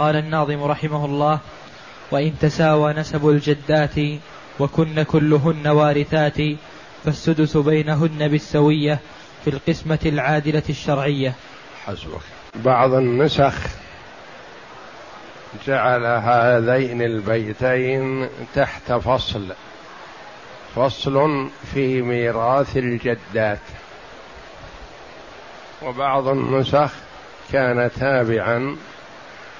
قال الناظم رحمه الله وإن تساوى نسب الجدات وكن كلهن وارثات فالسدس بينهن بالسوية في القسمة العادلة الشرعية. حسبك. بعض النسخ جعل هذين البيتين تحت فصل فصل في ميراث الجدات. وبعض النسخ كان تابعا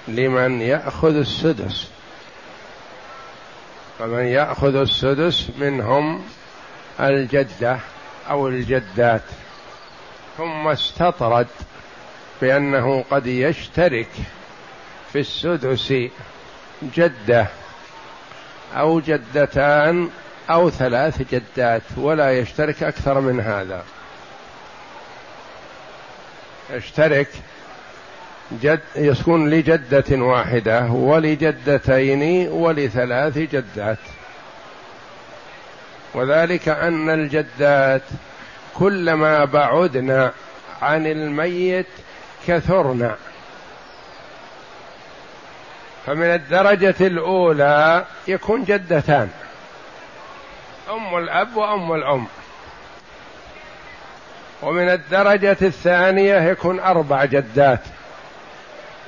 لمن يأخذ السدس. فمن يأخذ السدس منهم الجدة أو الجدات. ثم استطرد بأنه قد يشترك في السدس جدة أو جدتان أو ثلاث جدات ولا يشترك أكثر من هذا. يشترك جد يكون لجدة واحدة ولجدتين ولثلاث جدات. وذلك أن الجدات كلما بعدنا عن الميت كثرنا. فمن الدرجة الأولى يكون جدتان. أم الأب وأم الأم. ومن الدرجة الثانية يكون أربع جدات.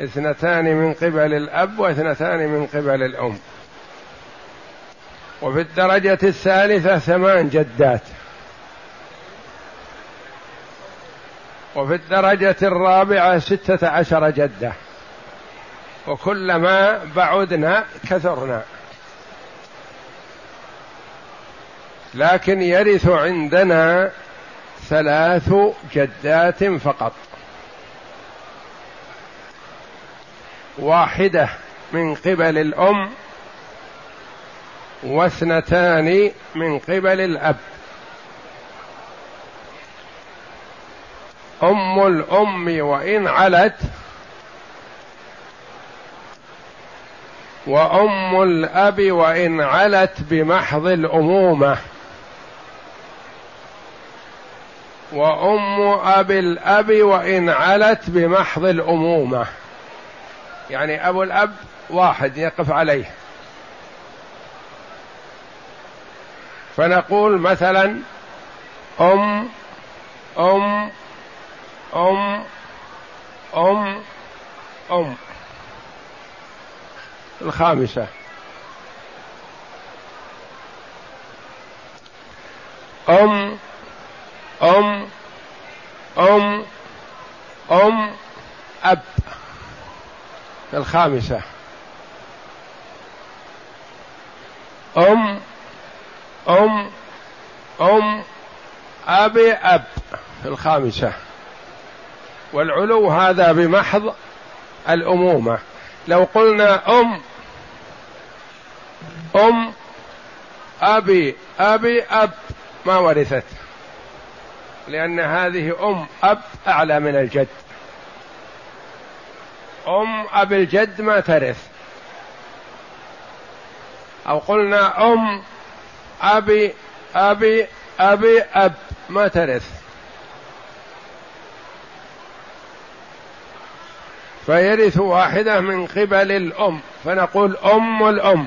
اثنتان من قبل الأب واثنتان من قبل الأم. وفي الدرجة الثالثة ثمان جدات. وفي الدرجة الرابعة ستة عشر جدة. وكلما بعدنا كثرنا. لكن يرث عندنا ثلاث جدات فقط. واحدة من قبل الأم واثنتان من قبل الأب. أم الأم وإن علت وأم الأب وإن علت بمحض الأمومة. وأم أب الأب وإن علت بمحض الأمومة. يعني أبو الأب واحد يقف عليه. فنقول مثلا أم أم أم أم أم. الخامسة. أم أم أم أب الخامسة. أم أم أم أبي أب في الخامسة. والعلو هذا بمحض الأمومة. لو قلنا أم أم أبي أبي أب ما ورثت. لأن هذه أم أب أعلى من الجد. أبي الجد ما ترث. أو قلنا أم أبي أبي أبي أب ما ترث. فيرث واحدة من قبل الأم. فنقول أم الأم.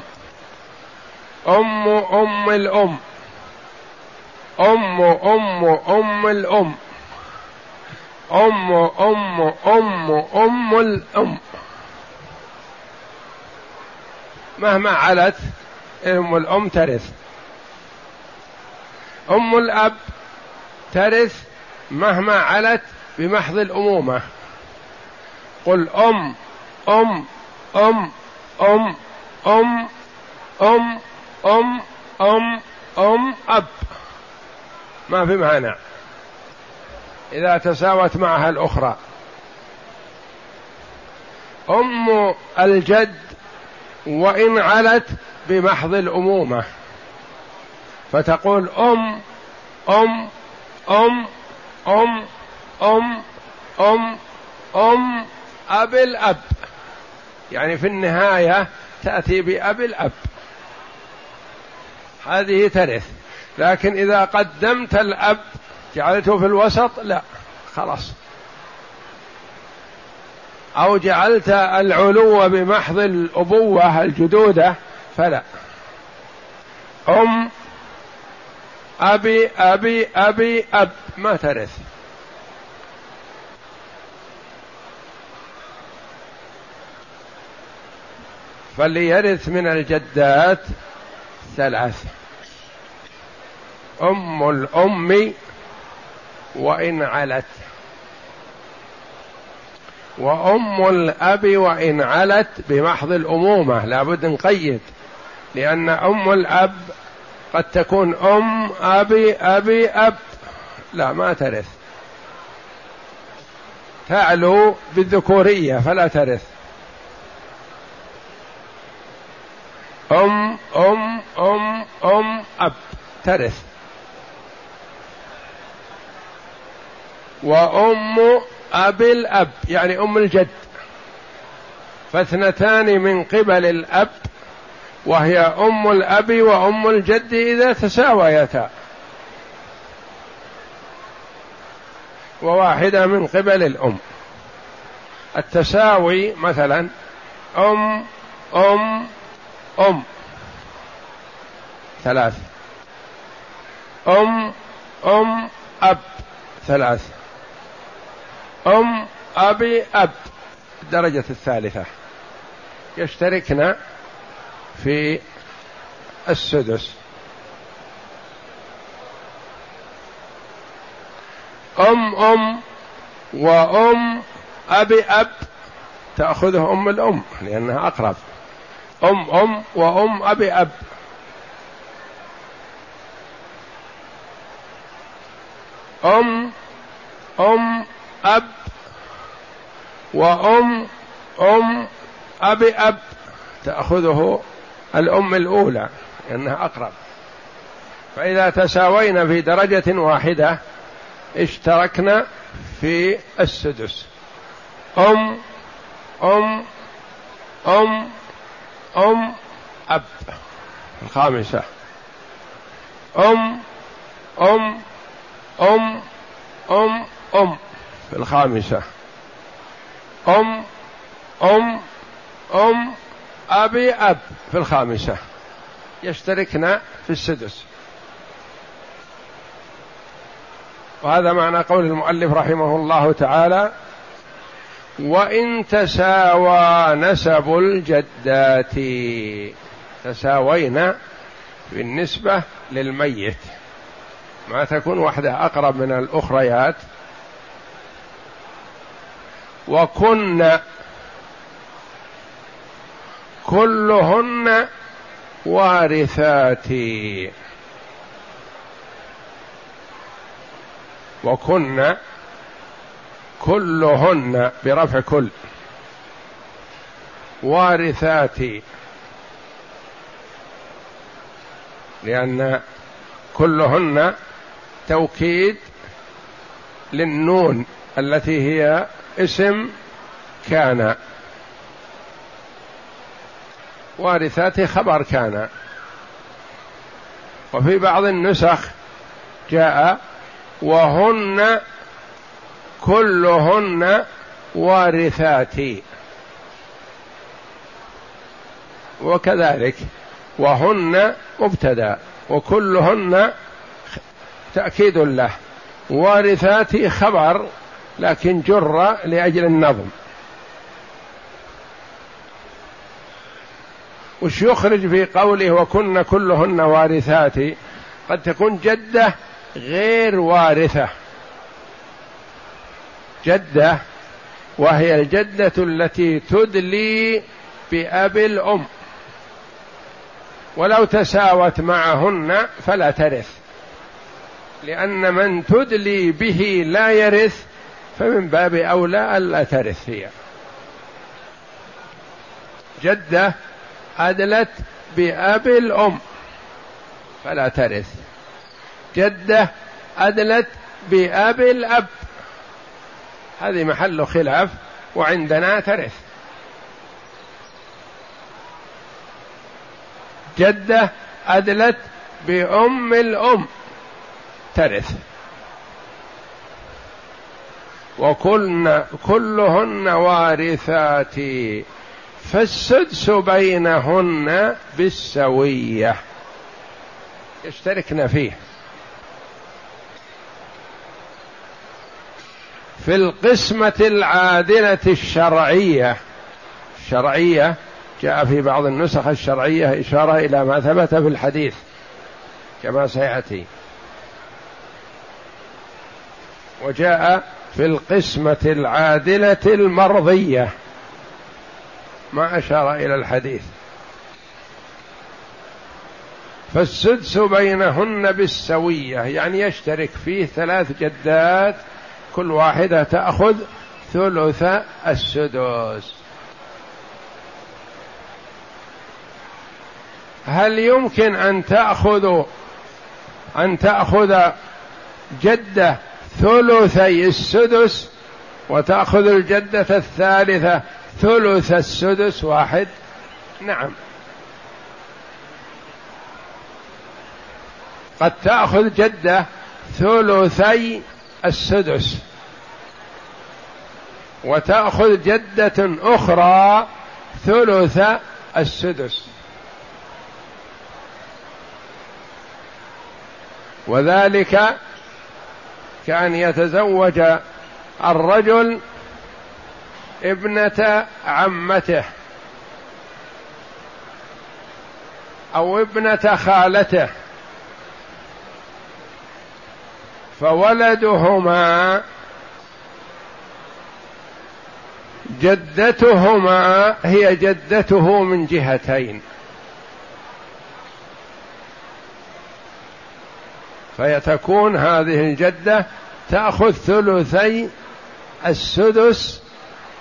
أم أم الأم. أم أم أم الأم. أم أم أم أم الأم. مهما علت أم الأم ترث. أم الأب ترث مهما علت بمحض الأمومة. قل أم أم أم أم أم أم أم أم أم أب. ما في مانع. إذا تساوت معها الأخرى. أم الجد وإن علت بمحض الأمومة. فتقول أم أم أم أم أم أم أم أب الأب. يعني في النهاية تأتي بأب الأب. هذه ترث. لكن إذا قدمت الأب جعلته في الوسط لا. خلاص. أو جعلت العلو بمحض الأبوة الجدودة فلا. أم أبي أبي أبي أب ما ترث. فليرث من الجدات ثلاث. أم الأم وإن علت. وأم الأب وإن علت بمحض الأمومة. لابد نقيد لأن أم الأب قد تكون أم أبي أبي أب. لا ما ترث. تعلو بالذكورية فلا ترث. أم أم أم أم أب ترث. وأم أب الأب يعني أم الجد. فاثنتان من قبل الأب وهي أم الأب وأم الجد إذا تساويتا. وواحدة من قبل الأم. التساوي مثلا أم أم أم. ثلاث. أم أم أب. ثلاث. أم أبي أب. الدرجة الثالثة. يشتركن في السدس. أم أم وأم أبي أب. تأخذه أم الأم لأنها أقرب. أم أم وأم أبي أب. أم أم أب وأم أم أبي أب. تأخذه الأم الأولى لأنها أقرب. فإذا تساوينا في درجة واحدة اشتركنا في السدس. أم أم أم أم أب. الخامسة. أم أم أم أم أم. في الخامسة. أم أم أم أبي أب في الخامسة. يشتركن في السدس. وهذا معنى قول المؤلف رحمه الله تعالى وإن تساوى نسب الجدات. تساوينا بالنسبة للميت. ما تكون واحدة أقرب من الأخريات. وكن كلهن وارثات وكن كلهن برفع كل وارثات لأن كلهن توكيد للنون التي هي اسم كان. وارثات خبر كان. وفي بعض النسخ جاء وهن كلهن وارثات. وكذلك وهن مبتدا وكلهن تأكيد له. وارثات خبر لكن جر لأجل النظم. وش يخرج في قوله وكن كلهن وارثات؟ قد تكون جدة غير وارثة. جدة وهي الجدة التي تدلي بأب الأم. ولو تساوت معهن فلا ترث. لأن من تدلي به لا يرث فمن باب أولى ألا ترث هي جدة أدلت بأب الأم فلا ترث. جدة أدلت بأب الأب هذه محل خلاف وعندنا ترث. جدة أدلت بأم الأم ترث. وكلن كلهن وارثات. فالسدس بينهن بالسوية. يشتركن فيه. في القسمة العادلة الشرعية. الشرعية جاء في بعض النسخ الشرعية إشارة إلى ما ثبت في الحديث. كما سيأتي. وجاء في القسمة العادلة المرضية. ما أشار إلى الحديث. فالسدس بينهن بالسوية يعني يشترك فيه ثلاث جدات كل واحدة تأخذ ثلث السدس. هل يمكن أن تأخذ أن تأخذ جدة ثلثي السدس وتأخذ الجدة الثالثة ثلث السدس واحد. نعم. قد تأخذ جدة ثلثي السدس وتأخذ جدة أخرى ثلث السدس. وذلك كأن يتزوج الرجل ابنة عمته أو ابنة خالته فولدهما جدتهما هي جدته من جهتين. فيتكون هذه الجدة تأخذ ثلثي السدس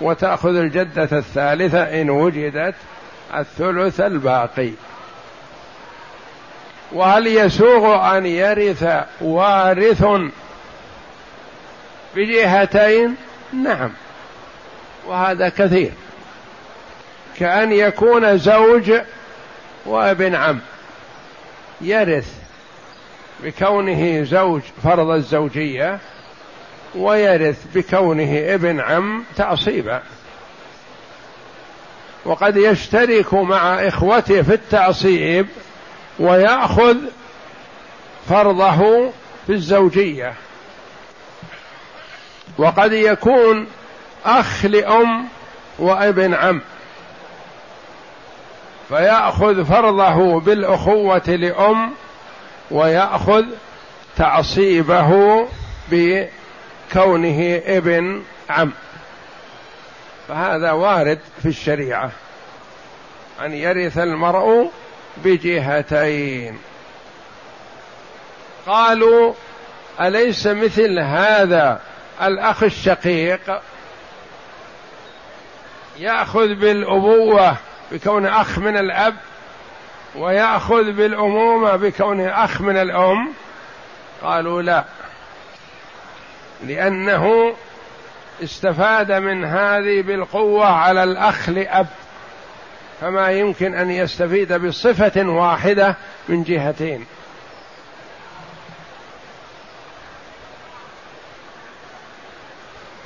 وتأخذ الجدة الثالثة إن وجدت الثلث الباقي. وهل يسوغ أن يرث وارث بجهتين؟ نعم. وهذا كثير. كأن يكون زوج وابن عم. يرث. بكونه زوج فرض الزوجية ويرث بكونه ابن عم تعصيبا. وقد يشترك مع إخوته في التعصيب ويأخذ فرضه في الزوجية. وقد يكون أخ لأم وابن عم. فيأخذ فرضه بالأخوة لأم ويأخذ تعصيبه بكونه ابن عم. فهذا وارد في الشريعة. أن يرث المرء بجهتين. قالوا أليس مثل هذا الأخ الشقيق؟ يأخذ بالأبوة بكون أخ من الأب ويأخذ بالأمومة بكونه أخ من الأم؟ قالوا لا. لأنه استفاد من هذه بالقوة على الأخ لأب. فما يمكن أن يستفيد بصفة واحدة من جهتين.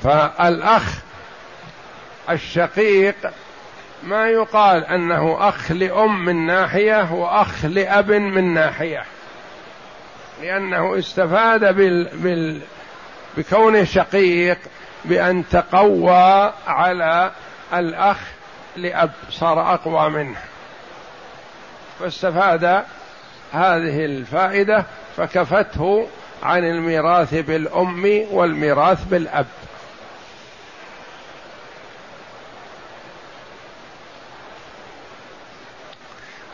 فالأخ الشقيق ما يقال أنه أخ لأم من ناحية وأخ لأب من ناحية. لأنه استفاد بال, بال بكونه شقيق بأن تقوى على الأخ لأب صار أقوى منه. فاستفاد هذه الفائدة فكفته عن الميراث بالأم والميراث بالأب.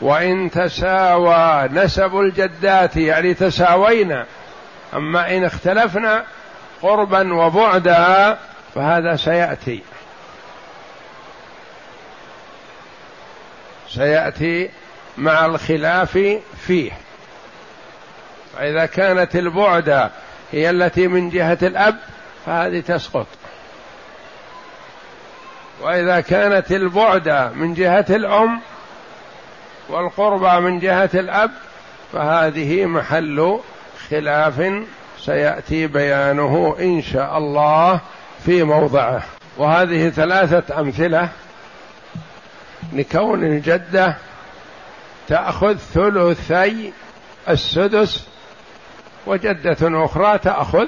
وإن تساوى نسب الجدات يعني تساوينا. أما إن اختلفنا قربا وبعدا فهذا سيأتي. سيأتي مع الخلاف فيه. فإذا كانت البعدة هي التي من جهة الأب فهذه تسقط. وإذا كانت البعدة من جهة الأم والقربى من جهة الأب فهذه محل خلاف. سيأتي بيانه إن شاء الله في موضعه. وهذه ثلاثة أمثلة لكون الجدة تأخذ ثلثي السدس وجدة أخرى تأخذ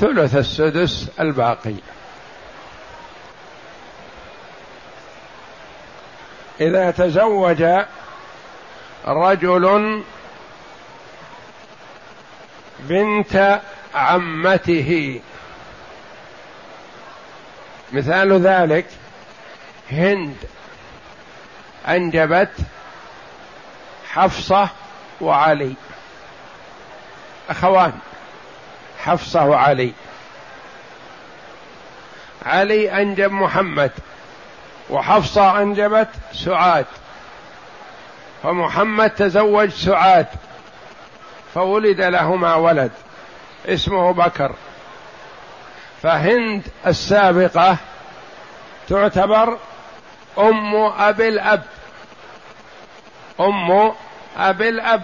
ثلث السدس الباقي. إذا تزوج رجل بنت عمته. مثال ذلك هند. أنجبت حفصة وعلي. أخوان حفصة وعلي. علي أنجب محمد. وحفصة أنجبت سعاد. فمحمد تزوج سعاد. فولد لهما ولد. اسمه بكر. فهند السابقة تعتبر أم أبي الأب. أم أبي الأب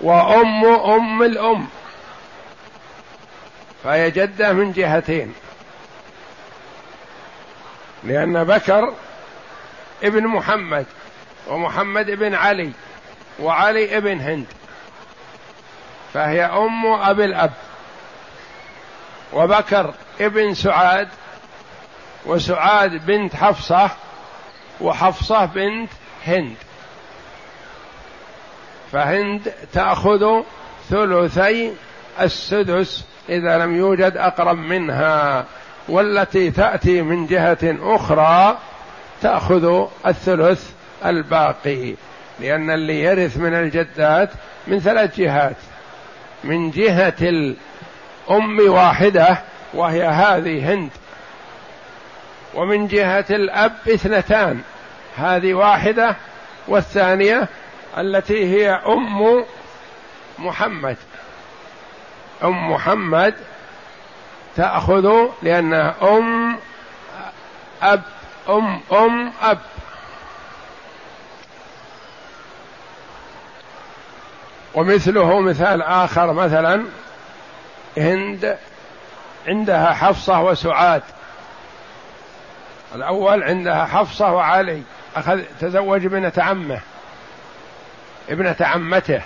وأم أم الأم. فهي جدة من جهتين. لأن بكر ابن محمد ومحمد ابن علي وعلي ابن هند فهي أم أبي الأب وبكر ابن سعاد وسعاد بنت حفصة وحفصة بنت هند فهند تأخذ ثلثي السدس إذا لم يوجد أقرب منها. والتي تأتي من جهة أخرى تأخذ الثلث الباقي لأن اللي يرث من الجدات من ثلاث جهات من جهة الأم واحدة وهي هذه هند ومن جهة الأب اثنتان هذه واحدة والثانية التي هي أم محمد. أم محمد تأخذ لأنها أم أب أم أم أب. ومثله مثال آخر مثلا هند عندها حفصة وسعاد. الأول عندها حفصة وعلي أخذ تزوج ابنة عمه ابنة عمته.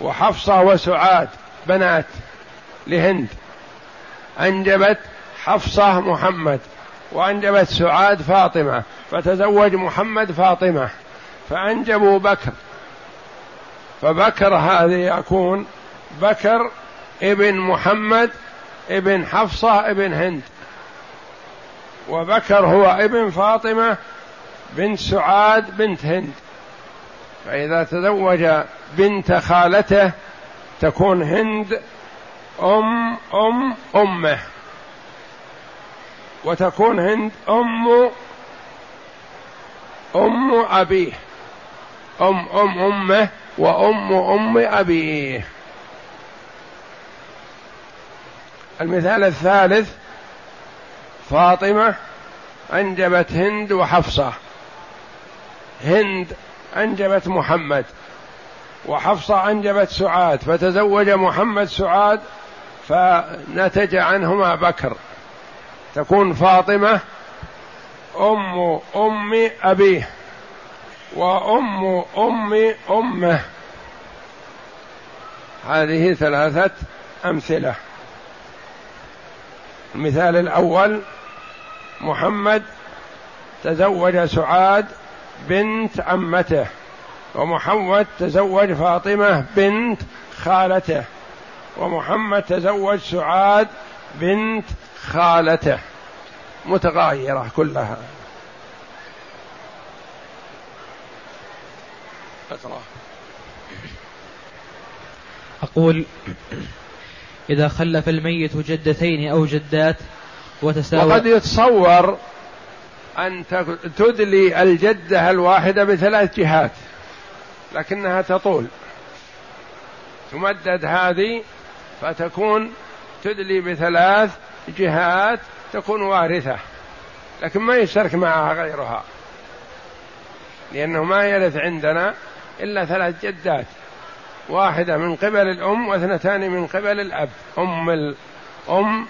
وحفصة وسعاد بنات لهند. أنجبت حفصة محمد وأنجبت سعاد فاطمة فتزوج محمد فاطمة فأنجبوا بكر. فبكر هذا يكون بكر ابن محمد ابن حفصة ابن هند. وبكر هو ابن فاطمة بنت سعاد بنت هند. فإذا تزوج بنت خالته تكون هند أم أم أمه. وتكون هند أم أم أبيه. أم أم أمه وأم أم أبيه. المثال الثالث فاطمة أنجبت هند وحفصة. هند أنجبت محمد وحفصة أنجبت سعاد. فتزوج محمد سعاد فنتج عنهما بكر. تكون فاطمة أم أم أبيه وأم أم أمه. هذه ثلاثة أمثلة. المثال الأول محمد تزوج سعاد بنت عمته ومحمد تزوج فاطمة بنت خالته. ومحمد تزوج سعاد بنت خالته. متغايرة كلها. اقرأ أقول إذا خلف الميت جدتين أو جدات وتساوى وقد يتصور أن تدلي الجدة الواحدة بثلاث جهات لكنها تطول. تمدد هذه فتكون تدلي بثلاث جهات تكون وارثة لكن ما يشترك معها غيرها لأنه ما يرث عندنا إلا ثلاث جدات واحدة من قبل الأم واثنتان من قبل الأب أم الأم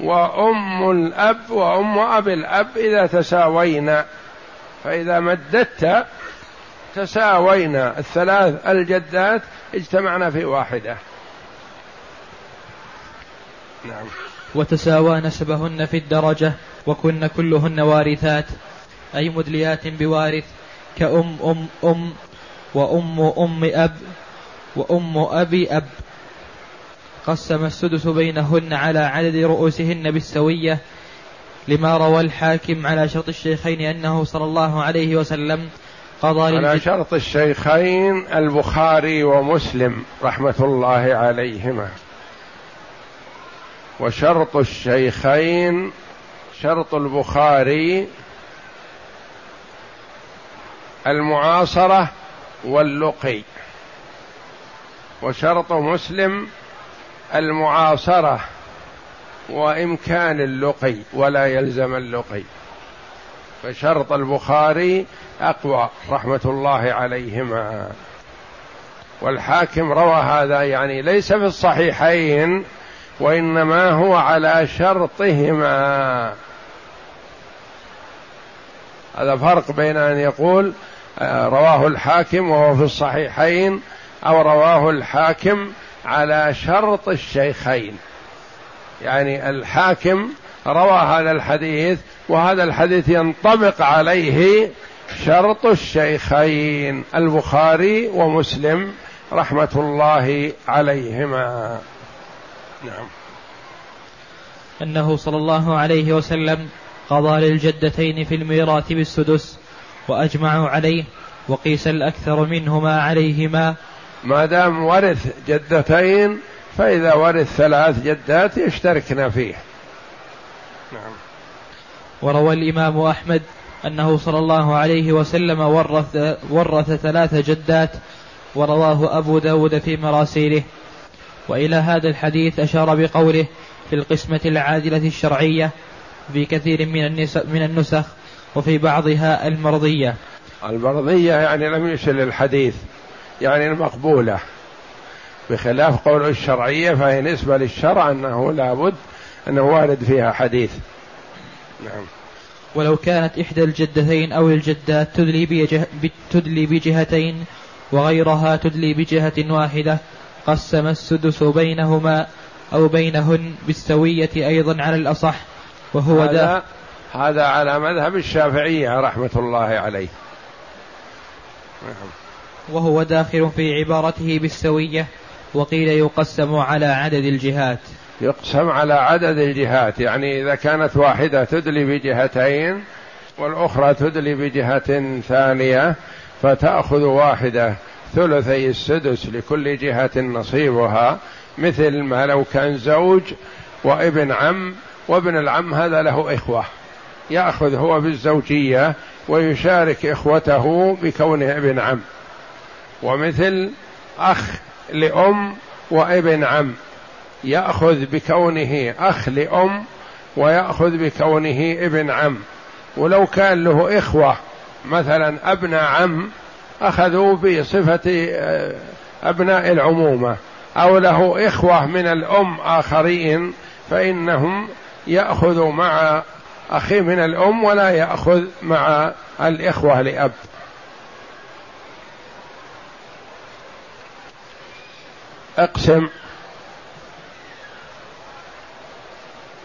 وأم الأب وأم أب الأب إذا تساوينا فإذا مددت تساوينا الثلاث الجدات اجتمعنا في واحدة. نعم. وتساوى نسبهن في الدرجة وكن كلهن وارثات. أي مدليات بوارث؟ كأم أم أم وأم أم أب وأم أبي أب. قسم السدس بينهن على عدد رؤوسهن بالسوية. لما روى الحاكم على شرط الشيخين أنه صلى الله عليه وسلم قضى على شرط الشيخين البخاري ومسلم رحمة الله عليهما. وشرط الشيخين شرط البخاري المعاصرة واللقي وشرط مسلم المعاصرة وإمكان اللقي ولا يلزم اللقي. فشرط البخاري أقوى رحمة الله عليهما. والحاكم روى هذا يعني ليس في الصحيحين وإنما هو على شرطهما. هذا فرق بين أن يقول آه، رواه الحاكم وهو في الصحيحين أو رواه الحاكم على شرط الشيخين. يعني الحاكم روى هذا الحديث وهذا الحديث ينطبق عليه شرط الشيخين البخاري ومسلم رحمة الله عليهما. نعم. أنه صلى الله عليه وسلم قضى للجدتين في الميراث بالسدس واجمعوا عليه وقيس الأكثر منهما عليهما. ما دام ورث جدتين فإذا ورث ثلاث جدات يشتركن فيه. نعم. وروى الإمام أحمد أنه صلى الله عليه وسلم ورث, ورث ثلاث جدات ورواه أبو داود في مراسيله. وإلى هذا الحديث أشار بقوله في القسمة العادلة الشرعية في كثير من, من النسخ وفي بعضها المرضية. المرضية يعني لم يشل الحديث يعني المقبولة. بخلاف قول الشرعية فهي نسبة للشرع أنه لابد أنه وارد فيها حديث. نعم. ولو كانت إحدى الجدتين أو الجدات تدلي, بجه تدلي بجهتين وغيرها تدلي بجهة واحدة قسم السدس بينهما أو بينهن بالسوية أيضا على الأصح وهو هذا هذا على مذهب الشافعية رحمة الله عليه. وهو داخل في عبارته بالسوية وقيل يقسم على عدد الجهات. يقسم على عدد الجهات يعني إذا كانت واحدة تدلي بجهتين والأخرى تدلي بجهة ثانية فتأخذ واحدة. ثلثي السدس لكل جهة نصيبها مثل ما لو كان زوج وابن عم وابن العم هذا له إخوة يأخذ هو بالزوجية ويشارك إخوته بكونه ابن عم. ومثل أخ لأم وابن عم يأخذ بكونه أخ لأم ويأخذ بكونه ابن عم. ولو كان له إخوة مثلا أبناء عم أخذوا بصفة آه، أبناء العمومة أو له إخوة من الأم آخرين فإنهم يأخذ مع أخي من الأم ولا يأخذ مع الإخوة لأب. أقسم.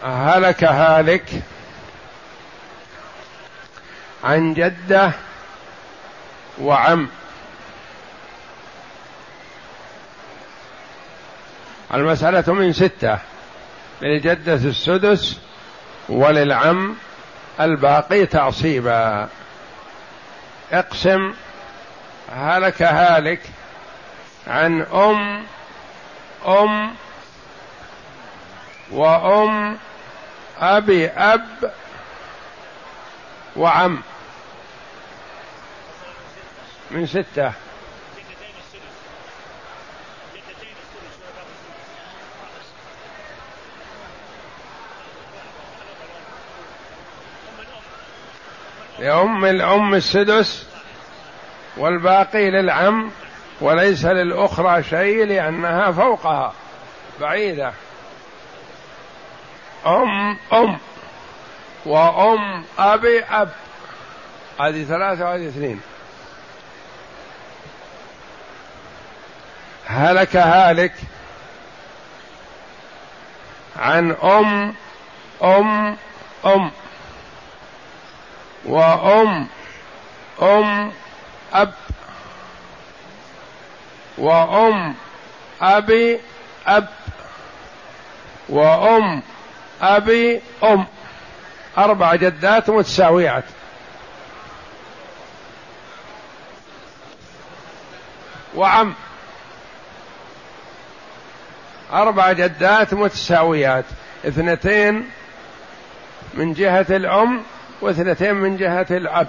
هلك هالك عن جده وعم. المسألة من ستة. للجدة السدس وللعم الباقي تعصيبا. اقسم هلك هالك عن أم أم وأم أبي أب وعم. من ستة. لأم الأم السدس والباقي للعم وليس للأخرى شيء لأنها فوقها بعيدة. أم أم وأم أبي أب. هذه ثلاثة وهذه اثنين. هلك هالك عن أم أم أم. وأم أم أب. وأم أبي أب. وأم أبي أم. أربع جدات متساويات. وعم. أربع جدات متساويات اثنتين من جهة الأم واثنتين من جهة الأب.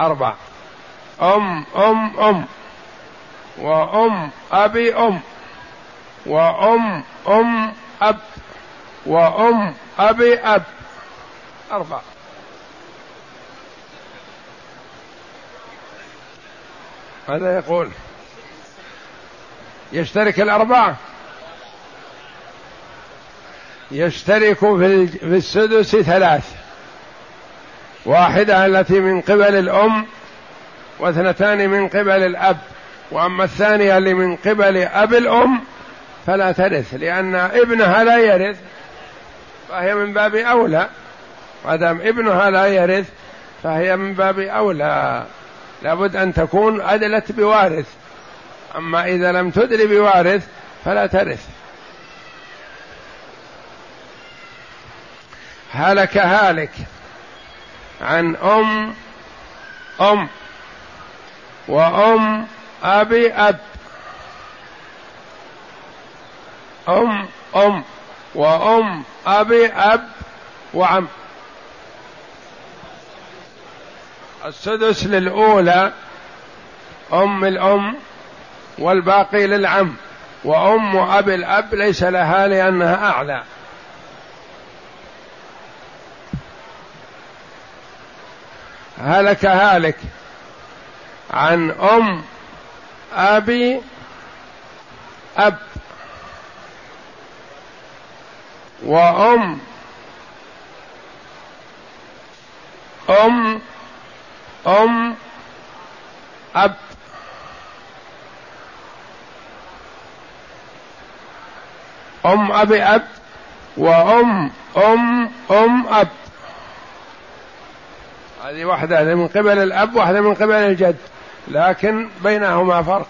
أربع. أم أم أم. وأم أبي أم. وأم أم أب. وأم أبي أب. أربع. هذا يقول؟ يشترك الأربعة يشترك في السدس ثلاث. واحدة التي من قبل الأم واثنتان من قبل الأب. وأما الثانية اللي من قبل أب الأم فلا ترث لأن ابنها لا يرث. فهي من باب أولى. ما دام ابنها لا يرث فهي من باب أولى. لابد أن تكون أدلت بوارث. أما إذا لم تدري بوارث فلا ترث. هلك هالك عن أم أم وأم أبي أب. أم أم وأم أبي أب وعم. السدس للأولى أم الأم والباقي للعم. وأم أبي الأب ليس لها لأنها أعلى هلك هالك عن أم أبي أب. وأم أم أم أب. أم أبي أب وأم أم أم أب. هذه واحدة من قبل الأب واحدة من قبل الجد لكن بينهما فرق.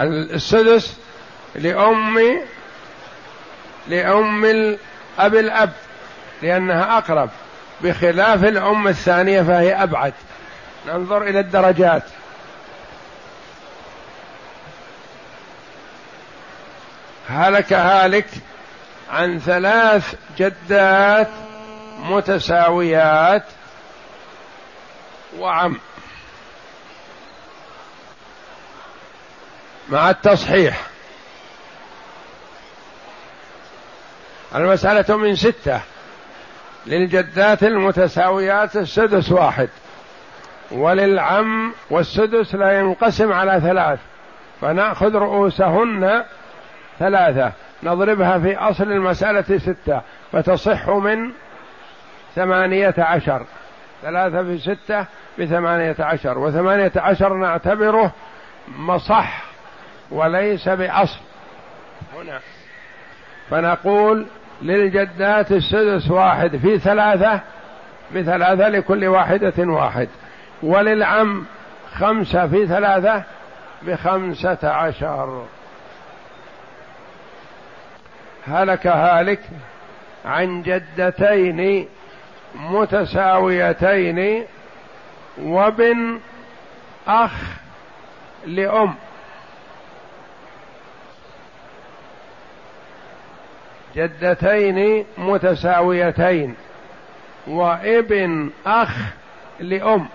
السدس لأم لأم الأب الأب لأنها أقرب بخلاف الأم الثانية فهي أبعد. ننظر إلى الدرجات. هلك هالك عن ثلاث جدات متساويات وعم. مع التصحيح. المسألة من ستة. للجدات المتساويات السدس واحد. وللعم والسدس لا ينقسم على ثلاث. فنأخذ رؤوسهن ثلاثة نضربها في أصل المسألة ستة فتصح من ثمانية عشر. ثلاثة في ستة بثمانية عشر وثمانية عشر نعتبره مصح وليس بأصل. هنا. فنقول للجدات السدس واحد في ثلاثة بثلاثة لكل واحدة واحد. وللعم خمسة في ثلاثة بخمسة عشر. هلك هالك عن جدتين متساويتين وبن أخ لأم. جدتين متساويتين وابن أخ لأم.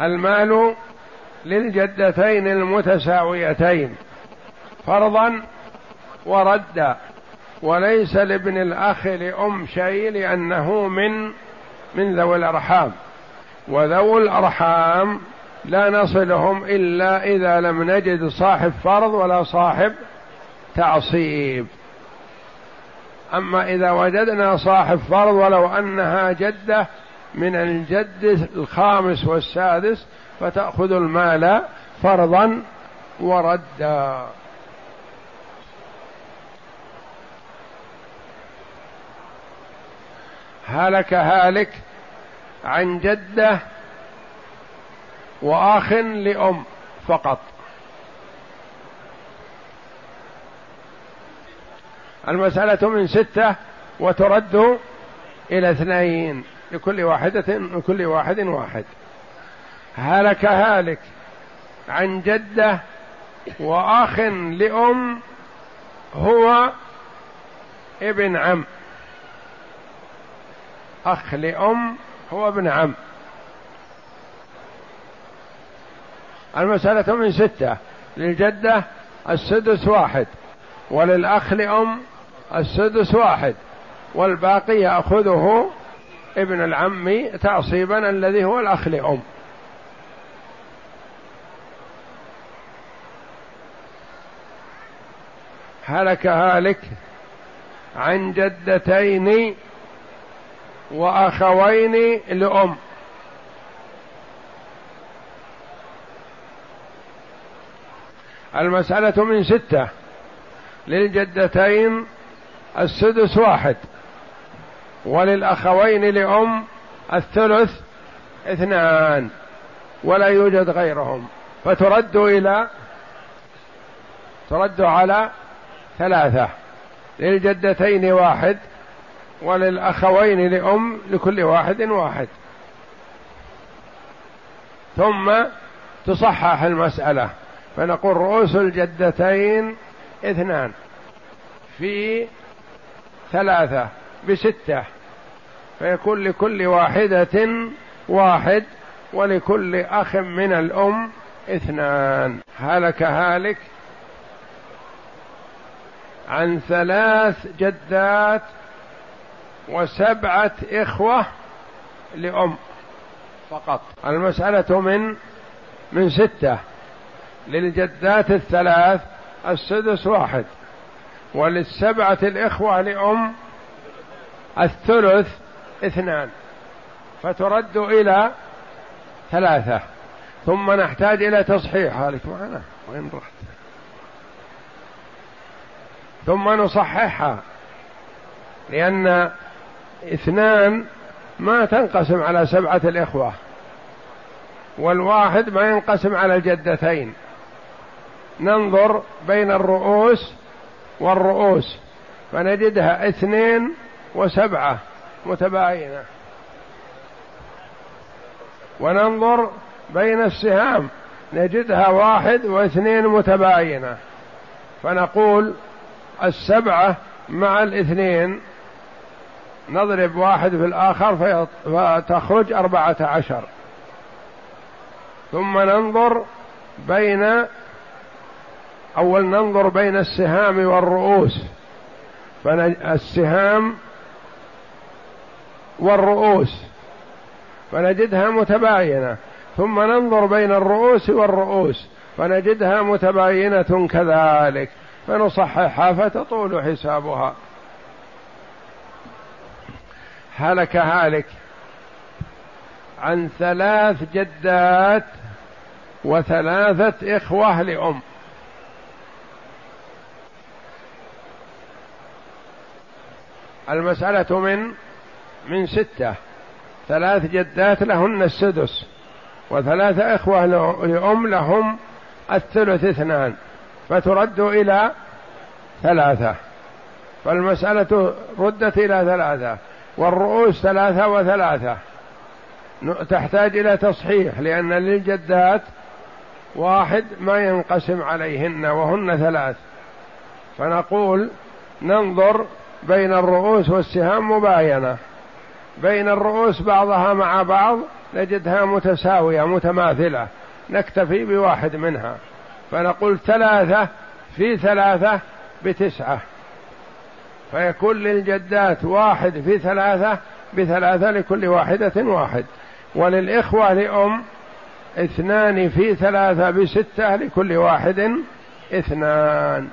المال للجدتين المتساويتين فرضا وردا وليس لابن الأخ لأم شيء لأنه من من ذوي الأرحام. وذوو الأرحام لا نصلهم إلا إذا لم نجد صاحب فرض ولا صاحب تعصيب. أما إذا وجدنا صاحب فرض ولو أنها جدة من الجد الخامس والسادس فتأخذ المال فرضا وردا. هلك هالك عن جده وأخ لأم فقط. المسألة من ستة وترد إلى اثنين لكل واحدة لكل واحد واحد. هلك هالك عن جدة وأخ لأم هو ابن عم. أخ لأم هو ابن عم. المسألة من ستة. للجدة السدس واحد وللأخ لأم السدس واحد والباقي يأخذه ابن العم تعصيبا الذي هو الأخ لأم. هلك هالك عن جدتين وأخوين لأم. المسألة من ستة. للجدتين السدس واحد وللأخوين لأم الثلث اثنان ولا يوجد غيرهم. فترد إلى ترد على ثلاثة للجدتين واحد وللأخوين لأم لكل واحد واحد. ثم تصحح المسألة فنقول رؤوس الجدتين اثنان في ثلاثة بستة فيكون لكل واحدة واحد ولكل أخ من الأم اثنان. هلك هالك عن ثلاث جدات وسبعة إخوة لأم. فقط. المسألة من من ستة. للجدات الثلاث السدس واحد. وللسبعة الإخوة لأم الثلث اثنان. فترد إلى ثلاثة. ثم نحتاج إلى تصحيح. هذه معنا. وين رحت؟ ثم نصححها. لأن اثنان ما تنقسم على سبعة الإخوة والواحد ما ينقسم على الجدتين ننظر بين الرؤوس والرؤوس فنجدها اثنين وسبعة متباينة. وننظر بين السهام نجدها واحد واثنين متباينة. فنقول السبعة مع الاثنين. نضرب واحد في الآخر فتخرج أربعة عشر. ثم ننظر بين أول ننظر بين السهام والرؤوس. فالسهام والرؤوس. فنجدها متباينة. ثم ننظر بين الرؤوس والرؤوس. فنجدها متباينة كذلك. فنصححها فتطول حسابها. هلك هالك عن ثلاث جدات وثلاثة إخوة لأم. المسألة من من ستة. ثلاث جدات لهن السدس وثلاثة إخوة لأم لهم الثلث اثنان. فترد إلى ثلاثة. فالمسألة ردت إلى ثلاثة. والرؤوس ثلاثة وثلاثة. تحتاج إلى تصحيح لأن للجدات واحد ما ينقسم عليهن وهن ثلاث. فنقول ننظر بين الرؤوس والسهام مباينة. بين الرؤوس بعضها مع بعض نجدها متساوية متماثلة. نكتفي بواحد منها. فنقول ثلاثة في ثلاثة بتسعة. فيكون للجدات واحد في ثلاثة بثلاثة لكل واحدة واحد. وللإخوة لأم اثنان في ثلاثة بستة لكل واحد اثنان.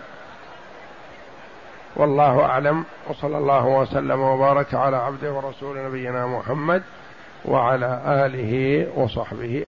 والله أعلم. وصلى الله وسلم وبارك على عبده ورسول نبينا محمد وعلى آله وصحبه